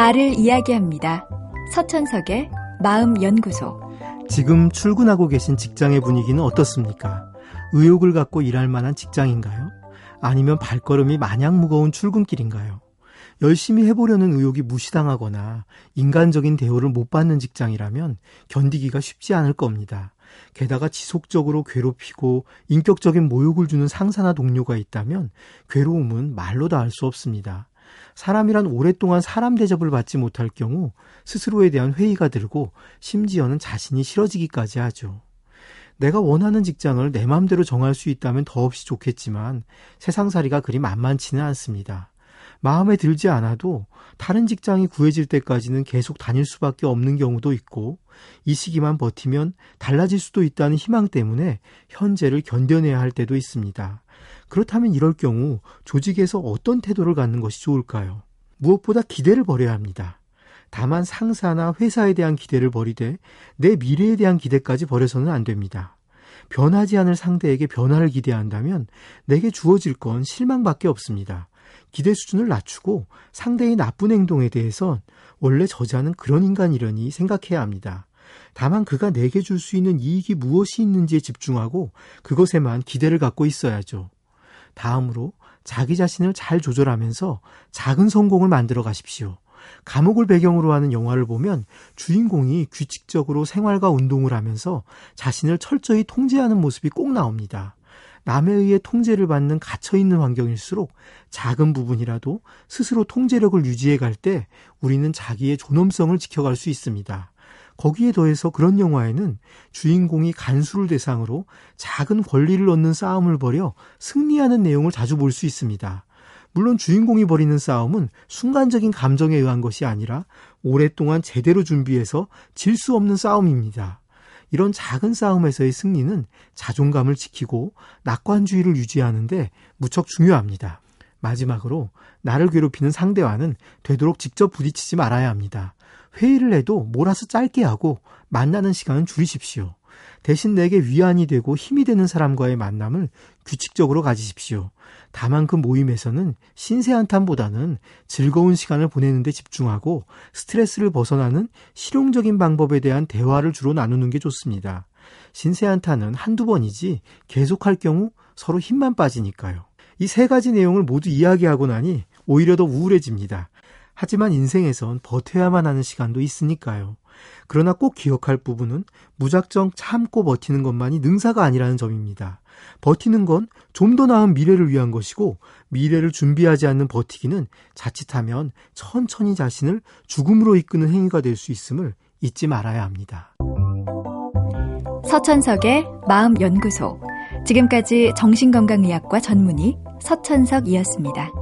나를 이야기합니다. 서천석의 마음연구소. 지금 출근하고 계신 직장의 분위기는 어떻습니까? 의욕을 갖고 일할 만한 직장인가요? 아니면 발걸음이 마냥 무거운 출근길인가요? 열심히 해보려는 의욕이 무시당하거나 인간적인 대우를 못 받는 직장이라면 견디기가 쉽지 않을 겁니다. 게다가 지속적으로 괴롭히고 인격적인 모욕을 주는 상사나 동료가 있다면 괴로움은 말로 다 할 수 없습니다. 사람이란 오랫동안 사람 대접을 받지 못할 경우 스스로에 대한 회의가 들고 심지어는 자신이 싫어지기까지 하죠. 내가 원하는 직장을 내 마음대로 정할 수 있다면 더없이 좋겠지만 세상살이가 그리 만만치는 않습니다. 마음에 들지 않아도 다른 직장이 구해질 때까지는 계속 다닐 수밖에 없는 경우도 있고 이 시기만 버티면 달라질 수도 있다는 희망 때문에 현재를 견뎌내야 할 때도 있습니다. 그렇다면 이럴 경우 조직에서 어떤 태도를 갖는 것이 좋을까요? 무엇보다 기대를 버려야 합니다. 다만 상사나 회사에 대한 기대를 버리되 내 미래에 대한 기대까지 버려서는 안 됩니다. 변하지 않을 상대에게 변화를 기대한다면 내게 주어질 건 실망밖에 없습니다. 기대 수준을 낮추고 상대의 나쁜 행동에 대해선 원래 저자는 그런 인간이려니 생각해야 합니다. 다만 그가 내게 줄 수 있는 이익이 무엇이 있는지에 집중하고 그것에만 기대를 갖고 있어야죠. 다음으로 자기 자신을 잘 조절하면서 작은 성공을 만들어 가십시오. 감옥을 배경으로 하는 영화를 보면 주인공이 규칙적으로 생활과 운동을 하면서 자신을 철저히 통제하는 모습이 꼭 나옵니다. 남에 의해 통제를 받는 갇혀있는 환경일수록 작은 부분이라도 스스로 통제력을 유지해 갈 때 우리는 자기의 존엄성을 지켜갈 수 있습니다. 거기에 더해서 그런 영화에는 주인공이 간수를 대상으로 작은 권리를 얻는 싸움을 벌여 승리하는 내용을 자주 볼 수 있습니다. 물론 주인공이 벌이는 싸움은 순간적인 감정에 의한 것이 아니라 오랫동안 제대로 준비해서 질 수 없는 싸움입니다. 이런 작은 싸움에서의 승리는 자존감을 지키고 낙관주의를 유지하는데 무척 중요합니다. 마지막으로 나를 괴롭히는 상대와는 되도록 직접 부딪히지 말아야 합니다. 회의를 해도 몰아서 짧게 하고 만나는 시간은 줄이십시오. 대신 내게 위안이 되고 힘이 되는 사람과의 만남을 규칙적으로 가지십시오. 다만 그 모임에서는 신세 한탄보다는 즐거운 시간을 보내는 데 집중하고 스트레스를 벗어나는 실용적인 방법에 대한 대화를 주로 나누는 게 좋습니다. 신세 한탄은 한두 번이지 계속할 경우 서로 힘만 빠지니까요. 이 세 가지 내용을 모두 이야기하고 나니 오히려 더 우울해집니다. 하지만 인생에선 버텨야만 하는 시간도 있으니까요. 그러나 꼭 기억할 부분은 무작정 참고 버티는 것만이 능사가 아니라는 점입니다. 버티는 건 좀 더 나은 미래를 위한 것이고 미래를 준비하지 않는 버티기는 자칫하면 천천히 자신을 죽음으로 이끄는 행위가 될 수 있음을 잊지 말아야 합니다. 서천석의 마음연구소. 지금까지 정신건강의학과 전문의 서천석이었습니다.